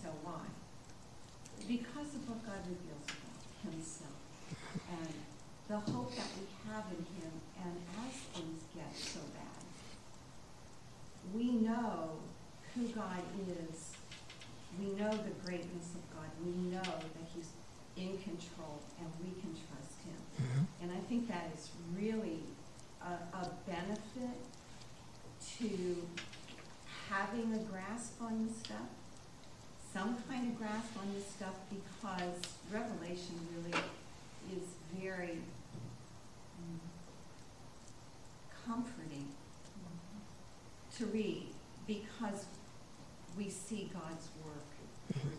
So why? Because of what God reveals about himself and the hope that we have in him, and as things get so bad, we know who God is. We know the greatness of God. We know that He's in control and we can trust Him. And I think that is really a, a benefit to having a grasp on this stuff, some kind of grasp on this stuff, because Revelation really is very mm, comforting to read because we see God's work.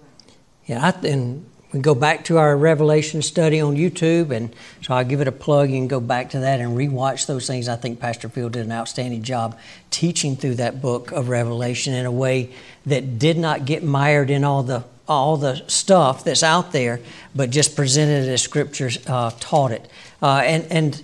Yeah, I, and we go back to our Revelation study on YouTube, and so I'll give it a plug. You can go back to that and rewatch those things. I think Pastor Field did an outstanding job teaching through that book of Revelation in a way that did not get mired in all the all the stuff that's out there, but just presented it as Scriptures uh, taught it. Uh, and and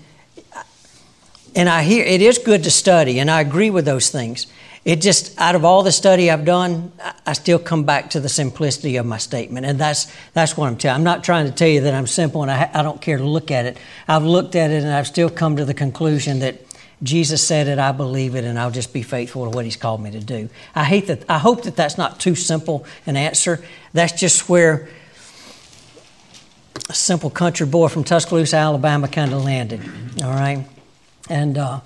and I hear it is good to study, and I agree with those things. It just out of all the study I've done, I still come back to the simplicity of my statement, and that's that's what I'm telling. I'm not trying to tell you that I'm simple and I, I don't care to look at it. I've looked at it and I've still come to the conclusion that Jesus said it, I believe it, and I'll just be faithful to what He's called me to do. I hate that. I hope that that's not too simple an answer. That's just where a simple country boy from Tuscaloosa, Alabama, kind of landed. All right, and uh,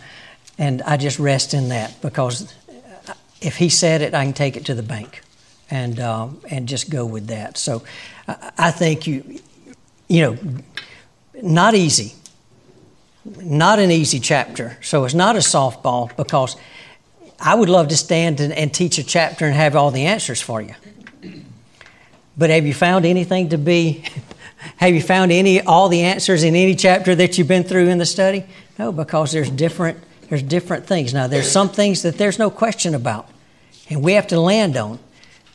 and I just rest in that because if he said it, I can take it to the bank, and uh, and just go with that. So, I think you, you know, not easy, not an easy chapter. So it's not a softball because I would love to stand and, and teach a chapter and have all the answers for you. But have you found anything to be? Have you found any all the answers in any chapter that you've been through in the study? No, because there's different there's different things. Now there's some things that there's no question about and we have to land on.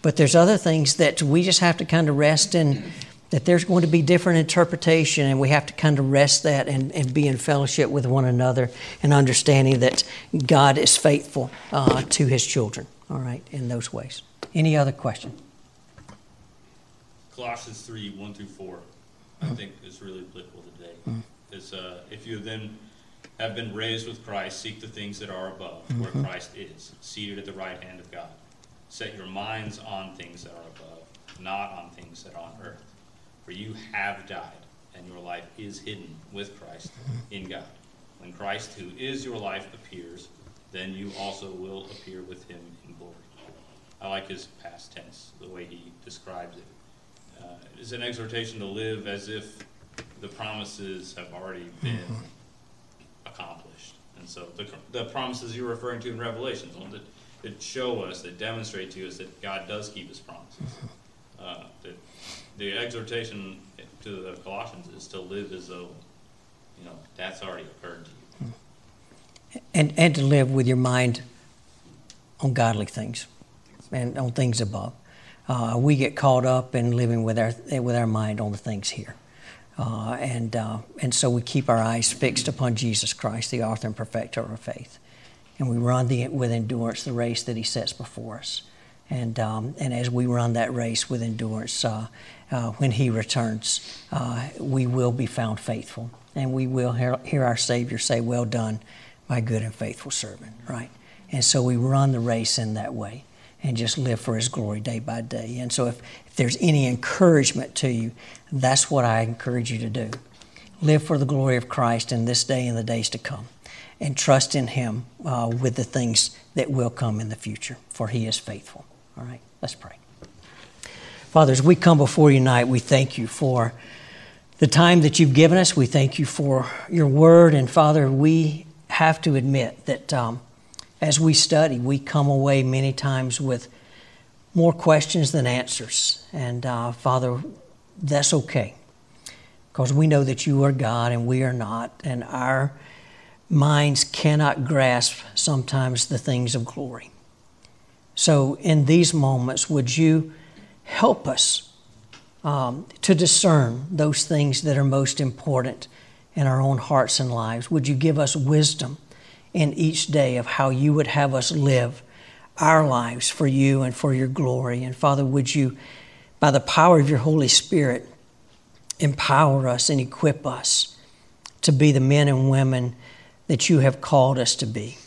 But there's other things that we just have to kind of rest in, that there's going to be different interpretation, and we have to kind of rest that and, and be in fellowship with one another and understanding that God is faithful uh, to his children, all right, in those ways. Any other question? Colossians 3 1 through 4, I mm-hmm. think is really applicable today. Mm-hmm. Is uh, if you then have been raised with Christ, seek the things that are above, mm-hmm. where Christ is, seated at the right hand of God. Set your minds on things that are above, not on things that are on earth. For you have died, and your life is hidden with Christ mm-hmm. in God. When Christ, who is your life, appears, then you also will appear with him in glory. I like his past tense, the way he describes it. Uh, it's an exhortation to live as if the promises have already been. Mm-hmm accomplished. And so the, the promises you're referring to in Revelation, the ones that, that show us, that demonstrate to us that God does keep his promises. Uh, that the exhortation to the Colossians is to live as though, you know, that's already occurred to you. And, and to live with your mind on godly things and on things above. Uh, we get caught up in living with our, with our mind on the things here. Uh, and, uh, and so we keep our eyes fixed upon Jesus Christ, the author and perfecter of our faith. And we run the, with endurance the race that He sets before us. And, um, and as we run that race with endurance, uh, uh when He returns, uh, we will be found faithful. And we will hear, hear our Savior say, Well done, my good and faithful servant, right? And so we run the race in that way and just live for His glory day by day. And so, if, if there's any encouragement to you, that's what I encourage you to do. Live for the glory of Christ in this day and the days to come, and trust in Him uh, with the things that will come in the future, for He is faithful. All right, let's pray. Father, as we come before you tonight, we thank you for the time that you've given us. We thank you for your word. And Father, we have to admit that um, as we study, we come away many times with more questions than answers. And uh, Father, that's okay because we know that you are God and we are not, and our minds cannot grasp sometimes the things of glory. So, in these moments, would you help us um, to discern those things that are most important in our own hearts and lives? Would you give us wisdom? in each day of how you would have us live our lives for you and for your glory. And Father, would you, by the power of your Holy Spirit, empower us and equip us to be the men and women that you have called us to be.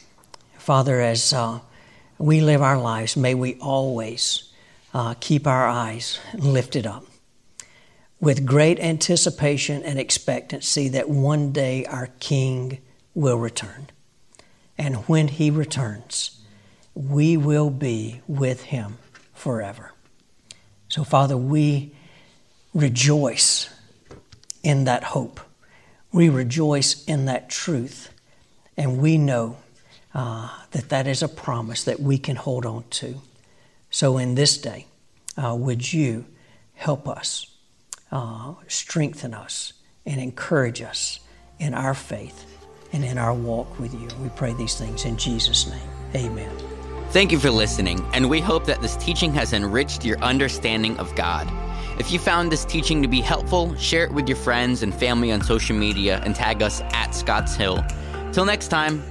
Father, as uh, we live our lives, may we always uh, keep our eyes lifted up with great anticipation and expectancy that one day our King will return. And when he returns, we will be with him forever. So, Father, we rejoice in that hope. We rejoice in that truth. And we know uh, that that is a promise that we can hold on to. So, in this day, uh, would you help us uh, strengthen us and encourage us in our faith and in our walk with you. We pray these things in Jesus' name. Amen. Thank you for listening, and we hope that this teaching has enriched your understanding of God. If you found this teaching to be helpful, share it with your friends and family on social media and tag us at Scotts Hill. Till next time,